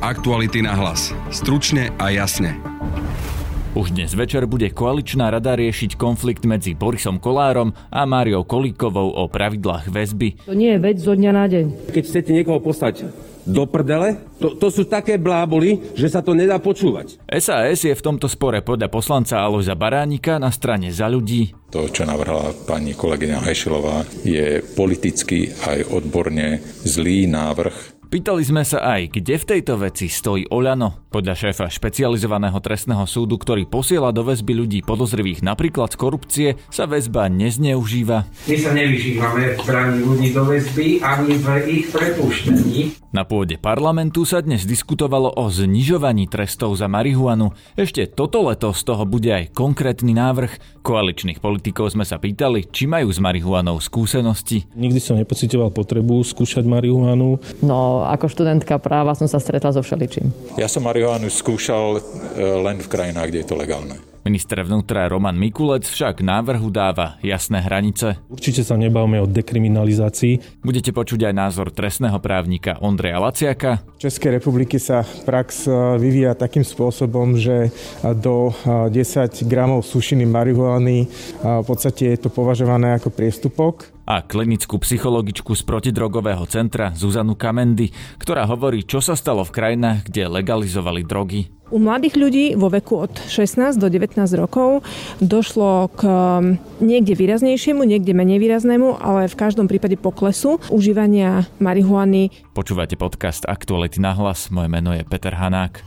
Aktuality na hlas. Stručne a jasne. Už dnes večer bude koaličná rada riešiť konflikt medzi Borisom Kolárom a Máriou Kolíkovou o pravidlách väzby. To nie je vec zo dňa na deň. Keď chcete niekoho poslať do prdele, to, to sú také bláboli, že sa to nedá počúvať. SAS je v tomto spore podľa poslanca Alojza Baránika na strane za ľudí. To, čo navrhla pani kolegyňa Hešilová, je politicky aj odborne zlý návrh Pýtali sme sa aj, kde v tejto veci stojí Oľano. Podľa šéfa špecializovaného trestného súdu, ktorý posiela do väzby ľudí podozrivých napríklad z korupcie, sa väzba nezneužíva. My sa nevyžívame v braní ľudí do väzby ani v ich prepúštení. Na pôde parlamentu sa dnes diskutovalo o znižovaní trestov za marihuanu. Ešte toto leto z toho bude aj konkrétny návrh. Koaličných politikov sme sa pýtali, či majú s marihuanou skúsenosti. Nikdy som nepocitoval potrebu skúšať marihuanu. No, ako študentka práva som sa stretla so všeličím. Ja som marihuanu skúšal e, len v krajinách, kde je to legálne. Minister vnútra Roman Mikulec však návrhu dáva jasné hranice. Určite sa nebavme o dekriminalizácii. Budete počuť aj názor trestného právnika Ondreja Laciaka. V Českej republiky sa prax e, vyvíja takým spôsobom, že do 10 e, gramov sušiny marihuany e, v podstate je to považované ako priestupok a klinickú psychologičku z protidrogového centra Zuzanu Kamendy, ktorá hovorí, čo sa stalo v krajinách, kde legalizovali drogy. U mladých ľudí vo veku od 16 do 19 rokov došlo k um, niekde výraznejšiemu, niekde menej výraznému, ale v každom prípade poklesu užívania marihuany. Počúvate podcast Aktuality na hlas, moje meno je Peter Hanák.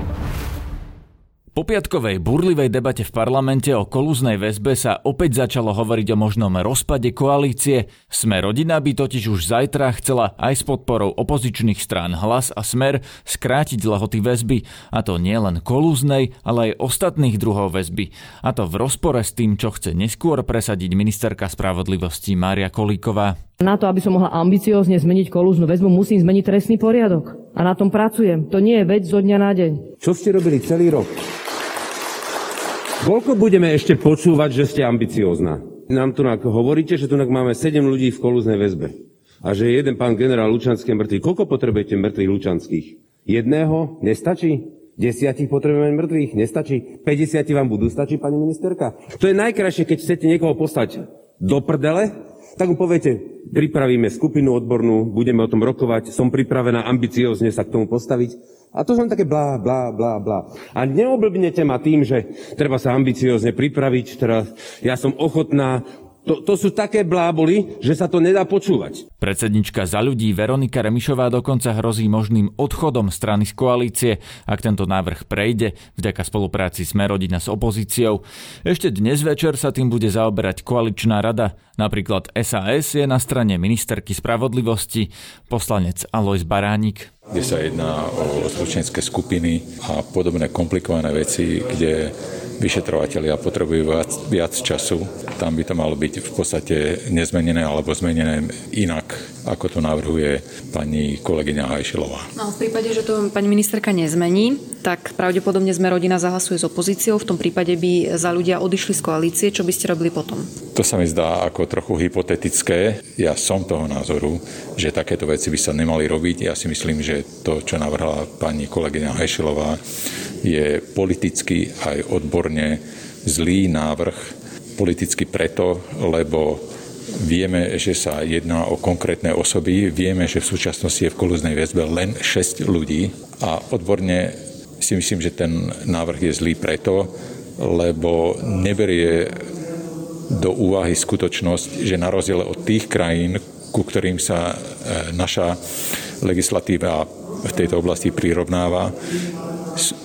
Po piatkovej burlivej debate v parlamente o kolúznej väzbe sa opäť začalo hovoriť o možnom rozpade koalície. Sme rodina by totiž už zajtra chcela aj s podporou opozičných strán Hlas a Smer skrátiť lehoty väzby, a to nie len kolúznej, ale aj ostatných druhov väzby. A to v rozpore s tým, čo chce neskôr presadiť ministerka spravodlivosti Mária Kolíková. Na to, aby som mohla ambiciózne zmeniť kolúznu väzbu, musím zmeniť trestný poriadok. A na tom pracujem. To nie je vec zo dňa na deň. Čo ste robili celý rok? Koľko budeme ešte počúvať, že ste ambiciózna? Nám tu hovoríte, že tu máme 7 ľudí v kolúznej väzbe. A že jeden pán generál Lučanský mŕtvy. Koľko potrebujete mŕtvych Lučanských? Jedného? Nestačí? Desiatich potrebujeme mŕtvych? Nestačí? 50 vám budú stačiť, pani ministerka? To je najkrajšie, keď chcete niekoho poslať do prdele, tak mu poviete, pripravíme skupinu odbornú, budeme o tom rokovať, som pripravená ambiciózne sa k tomu postaviť a to som také blá, blá, blá, blá. A neoblbnete ma tým, že treba sa ambiciozne pripraviť, teraz ja som ochotná to, to sú také bláboli, že sa to nedá počúvať. Predsednička za ľudí Veronika Remišová dokonca hrozí možným odchodom strany z koalície, ak tento návrh prejde, vďaka spolupráci sme rodina s opozíciou. Ešte dnes večer sa tým bude zaoberať koaličná rada. Napríklad SAS je na strane ministerky spravodlivosti, poslanec Alois Baránik kde sa jedná o zločinecké skupiny a podobné komplikované veci, kde vyšetrovateľia potrebujú viac, viac času. Tam by to malo byť v podstate nezmenené alebo zmenené inak, ako to navrhuje pani kolegyňa Hajšilová. No, v prípade, že to pani ministerka nezmení, tak pravdepodobne sme rodina zahlasuje s opozíciou. V tom prípade by za ľudia odišli z koalície. Čo by ste robili potom? To sa mi zdá ako trochu hypotetické. Ja som toho názoru, že takéto veci by sa nemali robiť. Ja si myslím, že to, čo navrhla pani kolegyňa Hajšilová, je politicky aj odborne zlý návrh. Politicky preto, lebo vieme, že sa jedná o konkrétne osoby, vieme, že v súčasnosti je v kolúznej väzbe len 6 ľudí. A odborne si myslím, že ten návrh je zlý preto, lebo neberie do úvahy skutočnosť, že na rozdiel od tých krajín, ku ktorým sa e, naša legislatíva v tejto oblasti prirovnáva,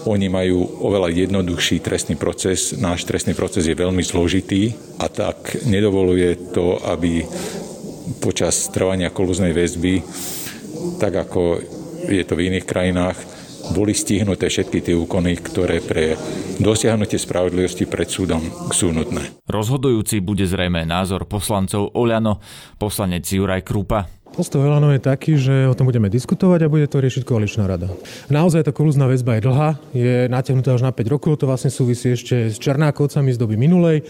oni majú oveľa jednoduchší trestný proces. Náš trestný proces je veľmi zložitý a tak nedovoluje to, aby počas trvania kolúznej väzby, tak ako je to v iných krajinách, boli stihnuté všetky tie úkony, ktoré pre dosiahnutie spravodlivosti pred súdom sú nutné. Rozhodujúci bude zrejme názor poslancov Oľano, poslanec Juraj Krupa. Postoj Elano je taký, že o tom budeme diskutovať a bude to riešiť koaličná rada. Naozaj tá kolúzna väzba je dlhá, je natiahnutá až na 5 rokov, to vlastne súvisí ešte s Černákovcami z doby minulej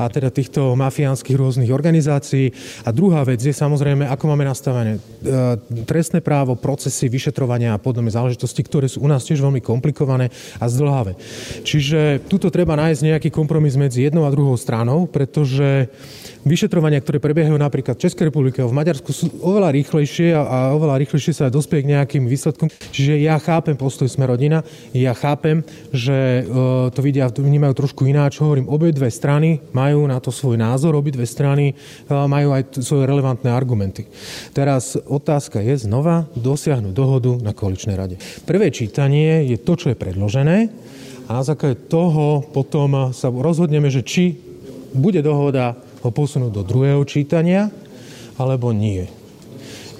a teda týchto mafiánskych rôznych organizácií. A druhá vec je samozrejme, ako máme nastavené e, trestné právo, procesy, vyšetrovania a podobné záležitosti, ktoré sú u nás tiež veľmi komplikované a zdlhavé. Čiže tuto treba nájsť nejaký kompromis medzi jednou a druhou stranou, pretože vyšetrovania, ktoré prebiehajú napríklad v Českej republike a v Maďarsku sú oveľa rýchlejšie a, a oveľa rýchlejšie sa dospie k nejakým výsledkom. Čiže ja chápem postoj Sme rodina, ja chápem, že e, to vidia, vnímajú trošku ináč. Hovorím, obe dve strany majú na to svoj názor, obe dve strany e, majú aj svoje relevantné argumenty. Teraz otázka je znova dosiahnuť dohodu na koaličnej rade. Prvé čítanie je to, čo je predložené a na základe toho potom sa rozhodneme, že či bude dohoda ho posunúť do druhého čítania, alebo nie.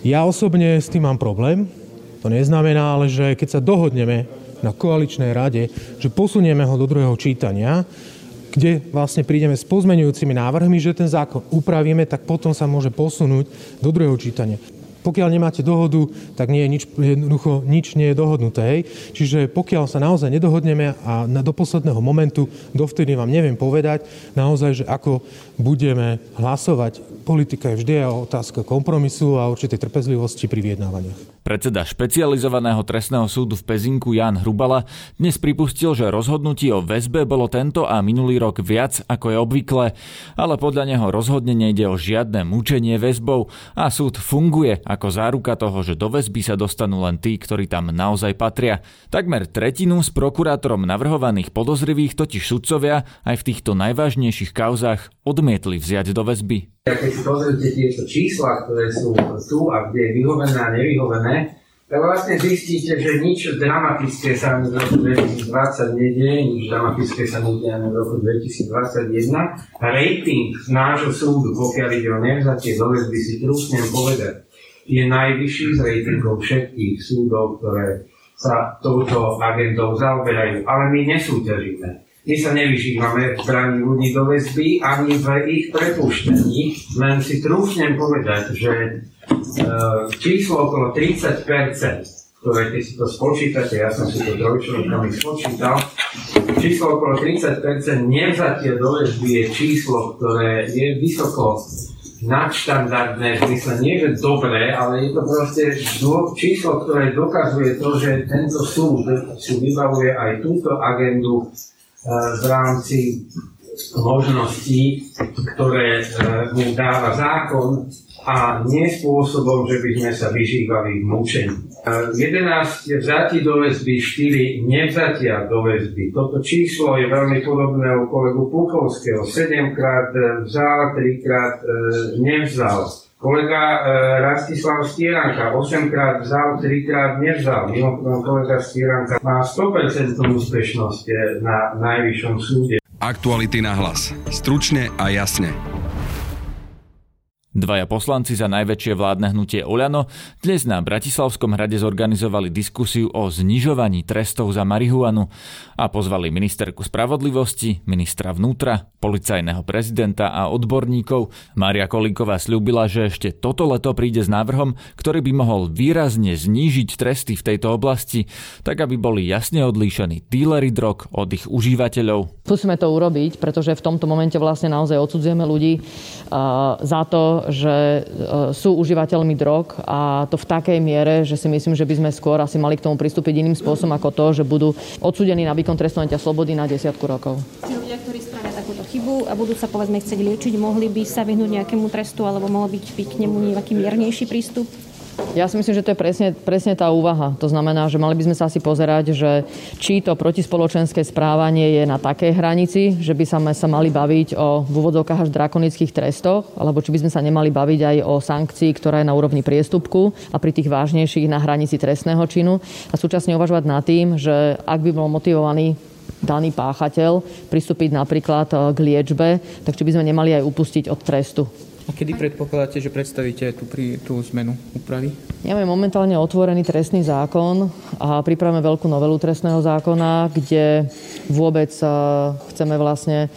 Ja osobne s tým mám problém. To neznamená ale, že keď sa dohodneme na koaličnej rade, že posunieme ho do druhého čítania, kde vlastne prídeme s pozmenujúcimi návrhmi, že ten zákon upravíme, tak potom sa môže posunúť do druhého čítania. Pokiaľ nemáte dohodu, tak nie je nič, jednoducho nič nie je dohodnuté. Hej. Čiže pokiaľ sa naozaj nedohodneme a na, do posledného momentu, dovtedy vám neviem povedať naozaj, že ako budeme hlasovať. Politika je vždy otázka kompromisu a určitej trpezlivosti pri vyjednávaniach. Predseda špecializovaného trestného súdu v Pezinku Jan Hrubala dnes pripustil, že rozhodnutie o väzbe bolo tento a minulý rok viac ako je obvykle, ale podľa neho rozhodne nejde o žiadne mučenie väzbou a súd funguje ako záruka toho, že do väzby sa dostanú len tí, ktorí tam naozaj patria. Takmer tretinu s prokurátorom navrhovaných podozrivých totiž sudcovia aj v týchto najvážnejších kauzách odmietli vziať do väzby. Keď si pozrite tieto čísla, ktoré sú tu a kde je vyhovené a nevyhovené, tak vlastne zistíte, že nič dramatické sa ani v roku 2020 nedieje, nič dramatické sa nedieje ani v roku 2021. Rating nášho súdu, pokiaľ ide o nevzatie do väzby, si trúsnem povedať, je najvyšší z ratingov všetkých súdov, ktoré sa touto agendou zaoberajú. Ale my nesúťažíme. My sa nevyžívame v braní ľudí do väzby ani v ich prepúšťaní. Len si trúfnem povedať, že e, číslo okolo 30% ktoré keď si to spočítate, ja som si to trojčlenkom spočítal, číslo okolo 30% nevzatie do väzby je číslo, ktoré je vysoko nadštandardné, v zmysle nie že dobré, ale je to proste číslo, ktoré dokazuje to, že tento súd si vybavuje aj túto agendu v rámci možností, ktoré e, mu dáva zákon a nie spôsobom, že by sme sa vyžívali v mučení. 11 je vzatí do väzby, 4 nevzatia do väzby. Toto číslo je veľmi podobné u kolegu Puchovského. 7 krát vzal, 3 krát e, nevzal. Kolega e, Rastislav Stieranka 8 krát vzal, 3 krát nevzal. Mimochodom kolega Stieranka má 100% úspešnosť e, na najvyššom súde. Aktuality na hlas. Stručne a jasne. Dvaja poslanci za najväčšie vládne hnutie Oľano dnes na Bratislavskom hrade zorganizovali diskusiu o znižovaní trestov za marihuanu a pozvali ministerku spravodlivosti, ministra vnútra, policajného prezidenta a odborníkov. Mária Kolíková slúbila, že ešte toto leto príde s návrhom, ktorý by mohol výrazne znížiť tresty v tejto oblasti, tak aby boli jasne odlíšení dílery drog od ich užívateľov. Musíme to urobiť, pretože v tomto momente vlastne naozaj odsudzujeme ľudí za to, že e, sú užívateľmi drog a to v takej miere, že si myslím, že by sme skôr asi mali k tomu pristúpiť iným spôsobom ako to, že budú odsudení na výkon trestu slobody na desiatku rokov. Tí ľudia, ktorí spravia takúto chybu a budú sa povedzme chcieť liečiť, mohli by sa vyhnúť nejakému trestu alebo mohol byť, byť k nemu nejaký miernejší prístup? Ja si myslím, že to je presne, presne tá úvaha. To znamená, že mali by sme sa asi pozerať, že či to protispoločenské správanie je na takej hranici, že by sa, sa mali baviť o v úvodzovkách až drakonických trestoch, alebo či by sme sa nemali baviť aj o sankcii, ktorá je na úrovni priestupku a pri tých vážnejších na hranici trestného činu a súčasne uvažovať nad tým, že ak by bol motivovaný daný páchateľ pristúpiť napríklad k liečbe, tak či by sme nemali aj upustiť od trestu. A kedy predpokladáte, že predstavíte tú, pri, tú zmenu úpravy? Ja mám momentálne otvorený trestný zákon a pripravíme veľkú novelu trestného zákona, kde vôbec e, chceme vlastne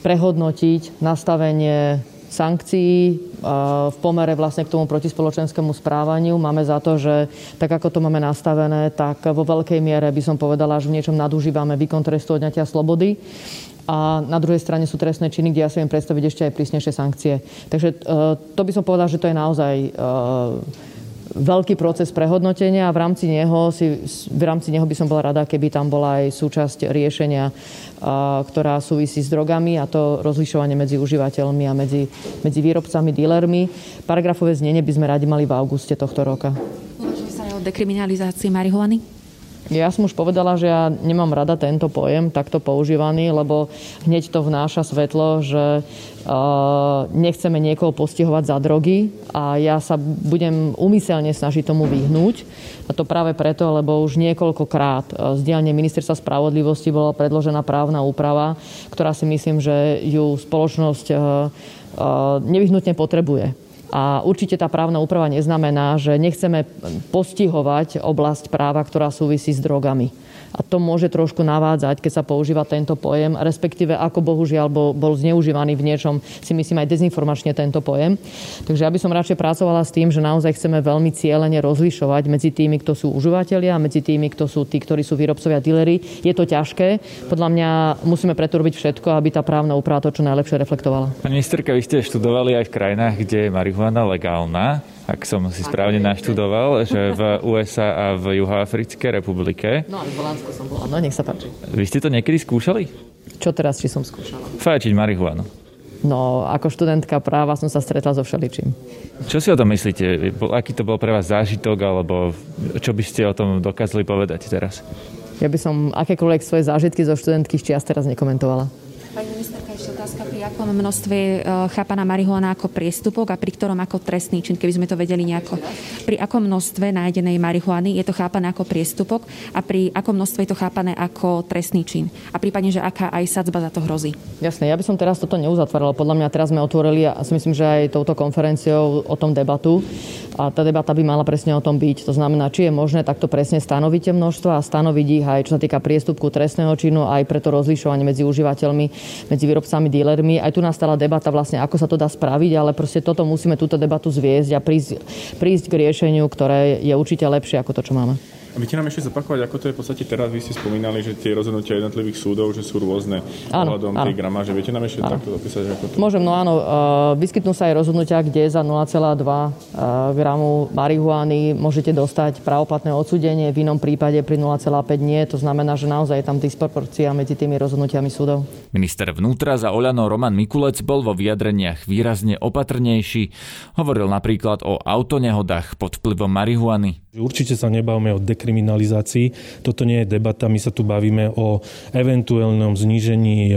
prehodnotiť nastavenie sankcií e, v pomere vlastne k tomu protispoločenskému správaniu. Máme za to, že tak ako to máme nastavené, tak vo veľkej miere by som povedala, že v niečom nadužívame výkon trestu odňatia slobody a na druhej strane sú trestné činy, kde ja sa viem predstaviť ešte aj prísnejšie sankcie. Takže e, to by som povedal, že to je naozaj e, veľký proces prehodnotenia a v rámci neho, si, v rámci neho by som bola rada, keby tam bola aj súčasť riešenia, e, ktorá súvisí s drogami a to rozlišovanie medzi užívateľmi a medzi, medzi výrobcami, dílermi. Paragrafové znenie by sme radi mali v auguste tohto roka. Uvažuje sa aj o dekriminalizácii marihuany? Ja som už povedala, že ja nemám rada tento pojem takto používaný, lebo hneď to vnáša svetlo, že nechceme niekoho postihovať za drogy a ja sa budem umyselne snažiť tomu vyhnúť. A to práve preto, lebo už niekoľkokrát z dielne Ministerstva spravodlivosti bola predložená právna úprava, ktorá si myslím, že ju spoločnosť uh, uh, nevyhnutne potrebuje. A určite tá právna úprava neznamená, že nechceme postihovať oblasť práva, ktorá súvisí s drogami a to môže trošku navádzať, keď sa používa tento pojem, respektíve ako bohužiaľ bol, bol zneužívaný v niečom, si myslím aj dezinformačne tento pojem. Takže ja by som radšej pracovala s tým, že naozaj chceme veľmi cieľene rozlišovať medzi tými, kto sú užívateľia a medzi tými, kto sú tí, ktorí sú výrobcovia dilery. Je to ťažké. Podľa mňa musíme preto robiť všetko, aby tá právna úprava to čo najlepšie reflektovala. Pani ministerka, vy ste študovali aj v krajinách, kde je marihuana legálna ak som si správne naštudoval, že v USA a v Juhoafrickej republike. No aj v Holandsku som bola, no nech sa páči. Vy ste to niekedy skúšali? Čo teraz, či som skúšala? Fajčiť marihuanu. No, ako študentka práva som sa stretla so všeličím. Čo si o tom myslíte? Aký to bol pre vás zážitok, alebo čo by ste o tom dokázali povedať teraz? Ja by som akékoľvek svoje zážitky zo študentky čias teraz nekomentovala. Pani otázka, pri akom množstve je chápaná marihuana ako priestupok a pri ktorom ako trestný čin, keby sme to vedeli nejako. Pri akom množstve nájdenej marihuany je to chápané ako priestupok a pri akom množstve je to chápané ako trestný čin. A prípadne, že aká aj sadzba za to hrozí. Jasné, ja by som teraz toto neuzatvárala. Podľa mňa teraz sme otvorili a si myslím, že aj touto konferenciou o tom debatu. A tá debata by mala presne o tom byť. To znamená, či je možné takto presne stanoviť tie množstva a stanoviť ich aj čo sa týka priestupku trestného činu, aj preto rozlišovanie medzi užívateľmi, medzi výrobcami, dílermi. Aj tu nastala debata vlastne, ako sa to dá spraviť, ale proste toto musíme túto debatu zviesť a prísť, prísť k riešeniu, ktoré je určite lepšie ako to, čo máme. Viete nám ešte zopakovať, ako to je v podstate teraz, vy ste spomínali, že tie rozhodnutia jednotlivých súdov, že sú rôzne ohľadom tej gramáže. Viete nám ešte áno. takto opísať, ako to... Môžem, no áno. Uh, vyskytnú sa aj rozhodnutia, kde za 0,2 uh, gramu marihuany môžete dostať pravoplatné odsudenie, v inom prípade pri 0,5 nie. To znamená, že naozaj je tam disproporcia medzi tými rozhodnutiami súdov. Minister vnútra za Oľano Roman Mikulec bol vo vyjadreniach výrazne opatrnejší. Hovoril napríklad o autonehodách pod vplyvom marihuany. Určite sa nebavíme o dekriminalizácii. Toto nie je debata, my sa tu bavíme o eventuálnom znížení e,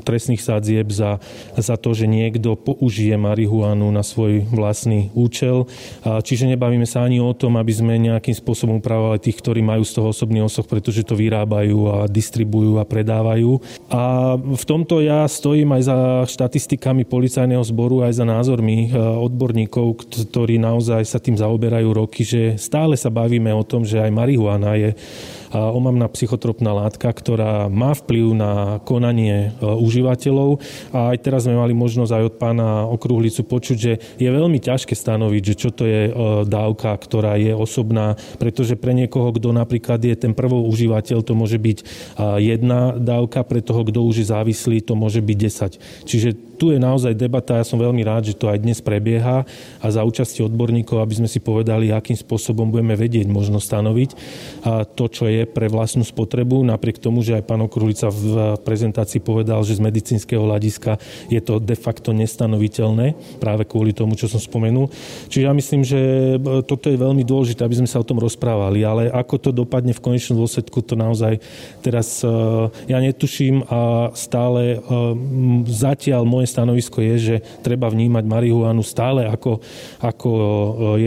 trestných sádzieb za, za to, že niekto použije marihuanu na svoj vlastný účel. Čiže nebavíme sa ani o tom, aby sme nejakým spôsobom upravovali tých, ktorí majú z toho osobný osoch, pretože to vyrábajú a distribujú a predávajú. A v tomto ja stojím aj za štatistikami policajného zboru, aj za názormi e, odborníkov, ktorí naozaj sa tým zaoberajú roky, že stále stále sa bavíme o tom, že aj marihuana je omamná psychotropná látka, ktorá má vplyv na konanie e, užívateľov. A aj teraz sme mali možnosť aj od pána Okruhlicu počuť, že je veľmi ťažké stanoviť, že čo to je e, dávka, ktorá je osobná, pretože pre niekoho, kto napríklad je ten prvou užívateľ, to môže byť jedna dávka, pre toho, kto už je závislý, to môže byť 10. Čiže tu je naozaj debata, ja som veľmi rád, že to aj dnes prebieha a za účasti odborníkov, aby sme si povedali, akým spôsobom budeme vedieť možno stanoviť to, čo je pre vlastnú spotrebu, napriek tomu, že aj pán Okrulica v prezentácii povedal, že z medicínskeho hľadiska je to de facto nestanoviteľné, práve kvôli tomu, čo som spomenul. Čiže ja myslím, že toto je veľmi dôležité, aby sme sa o tom rozprávali, ale ako to dopadne v konečnom dôsledku, to naozaj teraz e, ja netuším a stále e, zatiaľ moje stanovisko je, že treba vnímať marihuanu stále ako, ako e,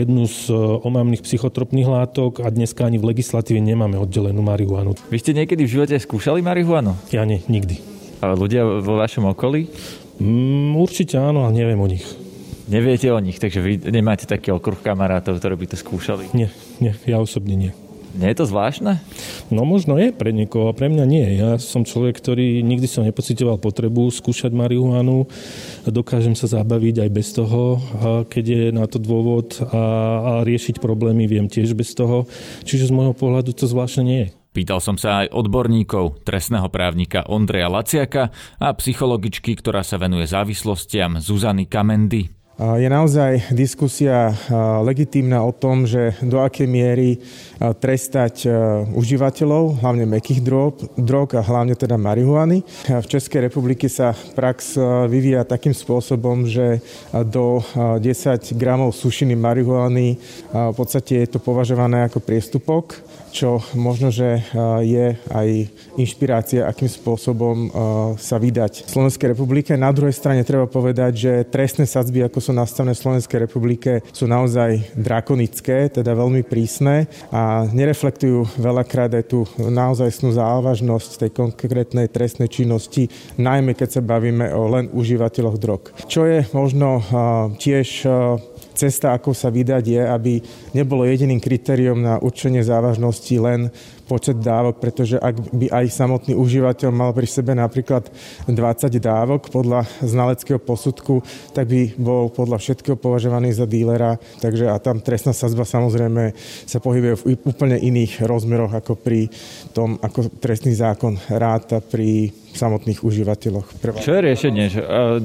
jednu z omamných psychotropných látok a dneska ani v legislatíve nemáme oddelené oddelenú marihuanu. Vy ste niekedy v živote skúšali marihuanu? Ja nie, nikdy. A ľudia vo vašom okolí? Mm, určite áno, ale neviem o nich. Neviete o nich, takže vy nemáte taký okruh kamarátov, ktorí by to skúšali? Nie, nie, ja osobne nie. Nie je to zvláštne? No možno je pre niekoho, a pre mňa nie. Ja som človek, ktorý nikdy som nepocitoval potrebu skúšať marihuanu. Dokážem sa zabaviť aj bez toho, keď je na to dôvod a, a riešiť problémy viem tiež bez toho. Čiže z môjho pohľadu to zvláštne nie je. Pýtal som sa aj odborníkov, trestného právnika Ondreja Laciaka a psychologičky, ktorá sa venuje závislostiam Zuzany Kamendy. Je naozaj diskusia legitímna o tom, že do akej miery trestať užívateľov, hlavne mekých drog, drog a hlavne teda marihuany. V Českej republike sa prax vyvíja takým spôsobom, že do 10 gramov sušiny marihuany v podstate je to považované ako priestupok čo možno, že je aj inšpirácia, akým spôsobom sa vydať v Slovenskej republike. Na druhej strane treba povedať, že trestné sadzby, ako sú nastavené v Slovenskej republike, sú naozaj drakonické, teda veľmi prísne a nereflektujú veľakrát aj tú naozaj snú závažnosť tej konkrétnej trestnej činnosti, najmä keď sa bavíme o len užívateľoch drog. Čo je možno tiež cesta, ako sa vydať, je, aby nebolo jediným kritériom na určenie závažnosti len počet dávok, pretože ak by aj samotný užívateľ mal pri sebe napríklad 20 dávok podľa znaleckého posudku, tak by bol podľa všetkého považovaný za dílera. Takže a tam trestná sazba samozrejme sa pohybuje v úplne iných rozmeroch ako pri tom, ako trestný zákon ráta pri samotných užívateľoch. Prvá. Čo je riešenie? Že,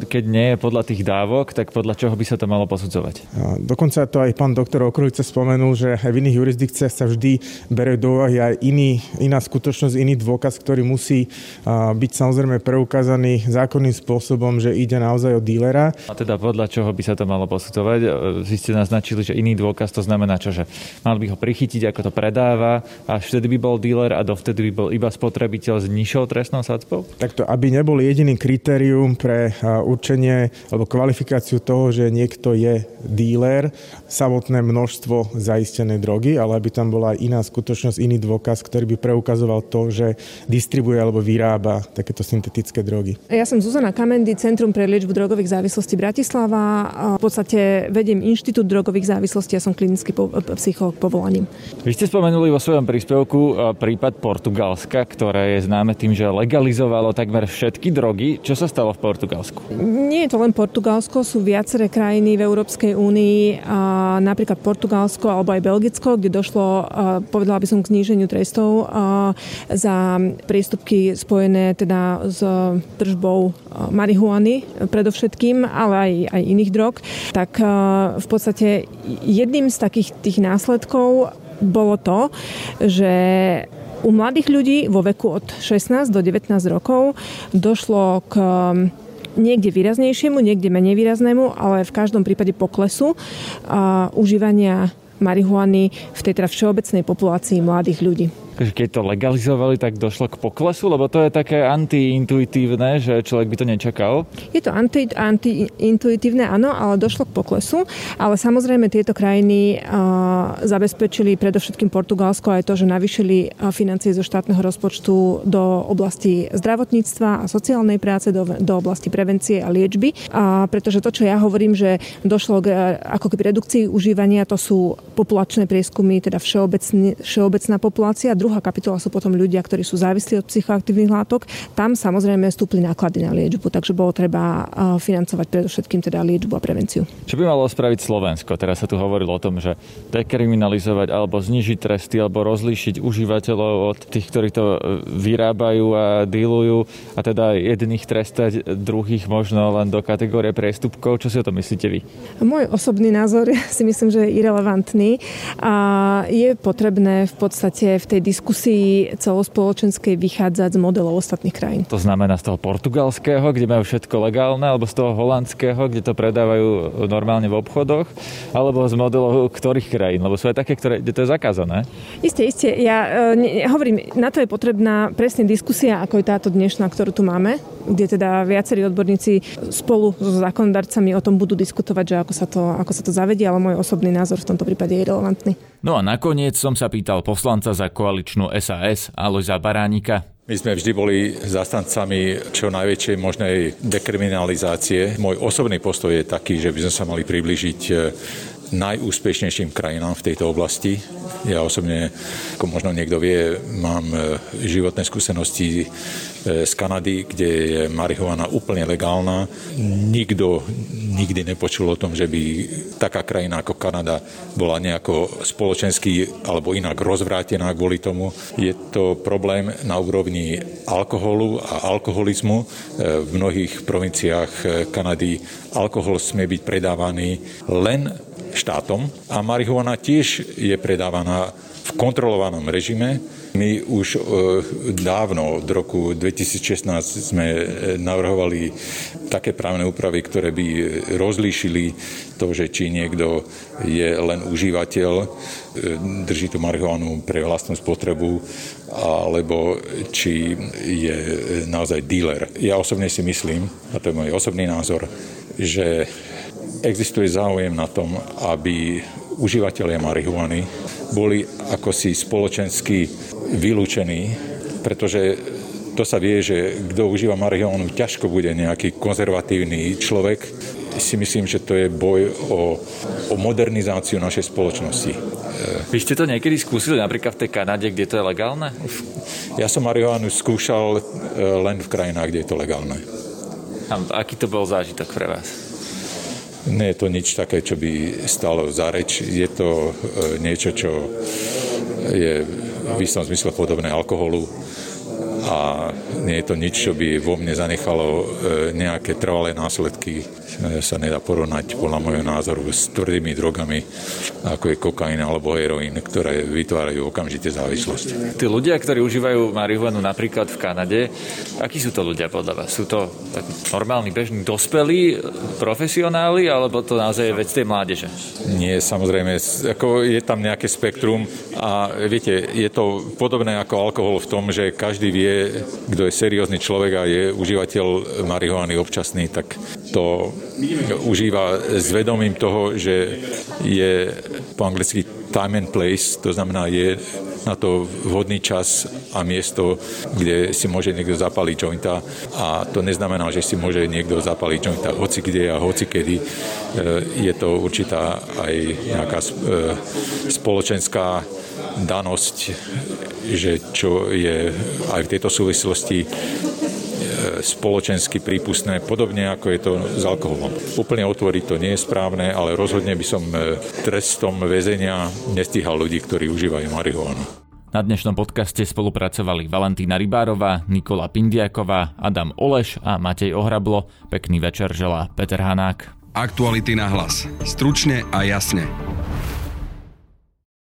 keď nie je podľa tých dávok, tak podľa čoho by sa to malo posudzovať? Dokonca to aj pán doktor Okrulice spomenul, že aj v iných jurisdikciách sa vždy bere do úvahy aj iný, iná skutočnosť, iný dôkaz, ktorý musí byť samozrejme preukázaný zákonným spôsobom, že ide naozaj o dílera. A teda podľa čoho by sa to malo posudzovať? E, vy ste naznačili, že iný dôkaz to znamená čo? Že mal by ho prichytiť, ako to predáva a vtedy by bol díler a dovtedy by bol iba spotrebiteľ s nižšou trestnou sadzbou? Takto, aby nebol jediným kritérium pre určenie alebo kvalifikáciu toho, že niekto je díler, samotné množstvo zaistenej drogy, ale aby tam bola aj iná skutočnosť, iný dôkaz, ktorý by preukazoval to, že distribuje alebo vyrába takéto syntetické drogy. Ja som Zuzana Kamendy, Centrum pre liečbu drogových závislostí Bratislava. V podstate vediem Inštitút drogových závislostí a som klinický psycholog povolaním. Vy ste spomenuli vo svojom príspevku prípad Portugalska, ktoré je známe tým, že legalizovalo takmer všetky drogy. Čo sa stalo v Portugalsku? Nie je to len Portugalsko, sú viaceré krajiny v Európskej únii, napríklad Portugalsko alebo aj Belgicko, kde došlo, povedala by som, k zníženiu trestov za priestupky spojené teda s držbou marihuany predovšetkým, ale aj, aj iných drog. Tak v podstate jedným z takých tých následkov bolo to, že u mladých ľudí vo veku od 16 do 19 rokov došlo k niekde výraznejšiemu, niekde menej výraznému, ale v každom prípade poklesu a užívania marihuany v tej teda všeobecnej populácii mladých ľudí keď to legalizovali, tak došlo k poklesu, lebo to je také antiintuitívne, že človek by to nečakal. Je to anti, antiintuitívne, áno, ale došlo k poklesu. Ale samozrejme tieto krajiny uh, zabezpečili predovšetkým Portugalsko aj to, že navýšili financie zo štátneho rozpočtu do oblasti zdravotníctva a sociálnej práce, do, do oblasti prevencie a liečby. A pretože to, čo ja hovorím, že došlo k ako keby redukcii užívania, to sú populačné prieskumy, teda všeobecná populácia druhá kapitola sú potom ľudia, ktorí sú závislí od psychoaktívnych látok. Tam samozrejme stúpli náklady na liečbu, takže bolo treba financovať predovšetkým teda liečbu a prevenciu. Čo by malo spraviť Slovensko? Teraz sa tu hovorilo o tom, že dekriminalizovať alebo znižiť tresty alebo rozlíšiť užívateľov od tých, ktorí to e, vyrábajú a dílujú a teda jedných trestať, druhých možno len do kategórie priestupkov. Čo si o to myslíte vy? Môj osobný názor si myslím, že je irrelevantný a je potrebné v podstate v tej diskusii celospoločenskej vychádzať z modelov ostatných krajín. To znamená z toho portugalského, kde majú všetko legálne, alebo z toho holandského, kde to predávajú normálne v obchodoch, alebo z modelov ktorých krajín, lebo sú aj také, ktoré, kde to je zakázané. Isté, isté. Ja e, ne, hovorím, na to je potrebná presne diskusia, ako je táto dnešná, ktorú tu máme, kde teda viacerí odborníci spolu so zákonodarcami o tom budú diskutovať, že ako sa to, ako sa to zavedie, ale môj osobný názor v tomto prípade je relevantný. No a nakoniec som sa pýtal poslanca za koaličnú SAS Alojza Baránika. My sme vždy boli zastancami čo najväčšej možnej dekriminalizácie. Môj osobný postoj je taký, že by sme sa mali približiť najúspešnejším krajinám v tejto oblasti. Ja osobne, ako možno niekto vie, mám e, životné skúsenosti e, z Kanady, kde je marihuana úplne legálna. Nikto nikdy nepočul o tom, že by taká krajina ako Kanada bola nejako spoločensky alebo inak rozvrátená kvôli tomu. Je to problém na úrovni alkoholu a alkoholizmu. E, v mnohých provinciách Kanady alkohol smie byť predávaný len štátom a marihuana tiež je predávaná v kontrolovanom režime. My už e, dávno, od roku 2016, sme e, navrhovali také právne úpravy, ktoré by rozlíšili to, že či niekto je len užívateľ, e, drží tú marihuanu pre vlastnú spotrebu, alebo či je naozaj dealer. Ja osobne si myslím, a to je môj osobný názor, že existuje záujem na tom, aby užívateľia marihuany boli ako si spoločensky vylúčení, pretože to sa vie, že kto užíva marihuanu, ťažko bude nejaký konzervatívny človek. Si myslím, že to je boj o, o modernizáciu našej spoločnosti. Vy ste to niekedy skúsili napríklad v tej Kanade, kde to je legálne? Ja som marihuanu skúšal e, len v krajinách, kde je to legálne. A aký to bol zážitok pre vás? Nie je to nič také, čo by stalo za reč. Je to e, niečo, čo je v istom zmysle podobné alkoholu a nie je to nič, čo by vo mne zanechalo e, nejaké trvalé následky. Sa nedá porovnať podľa môjho názoru s tvrdými drogami, ako je kokain alebo heroín, ktoré vytvárajú okamžite závislosť. Tí ľudia, ktorí užívajú marihuanu napríklad v Kanade, akí sú to ľudia podľa vás? Sú to normálni, bežní, dospelí, profesionáli, alebo to naozaj je vec tej mládeže? Nie, samozrejme, ako je tam nejaké spektrum a viete, je to podobné ako alkohol v tom, že každý vie, kto je seriózny človek a je užívateľ marihuany občasný, tak to užíva s vedomím toho, že je po anglicky time and place, to znamená, je na to vhodný čas a miesto, kde si môže niekto zapaliť jointa a to neznamená, že si môže niekto zapaliť jointa hoci kde a hoci kedy. E, je to určitá aj nejaká e, spoločenská danosť, že čo je aj v tejto súvislosti spoločensky prípustné, podobne ako je to s alkoholom. Úplne otvoriť to nie je správne, ale rozhodne by som e, trestom väzenia nestíhal ľudí, ktorí užívajú marihuanu. Na dnešnom podcaste spolupracovali Valentína Rybárová, Nikola Pindiaková, Adam Oleš a Matej Ohrablo. Pekný večer želá Peter Hanák. Aktuality na hlas. Stručne a jasne.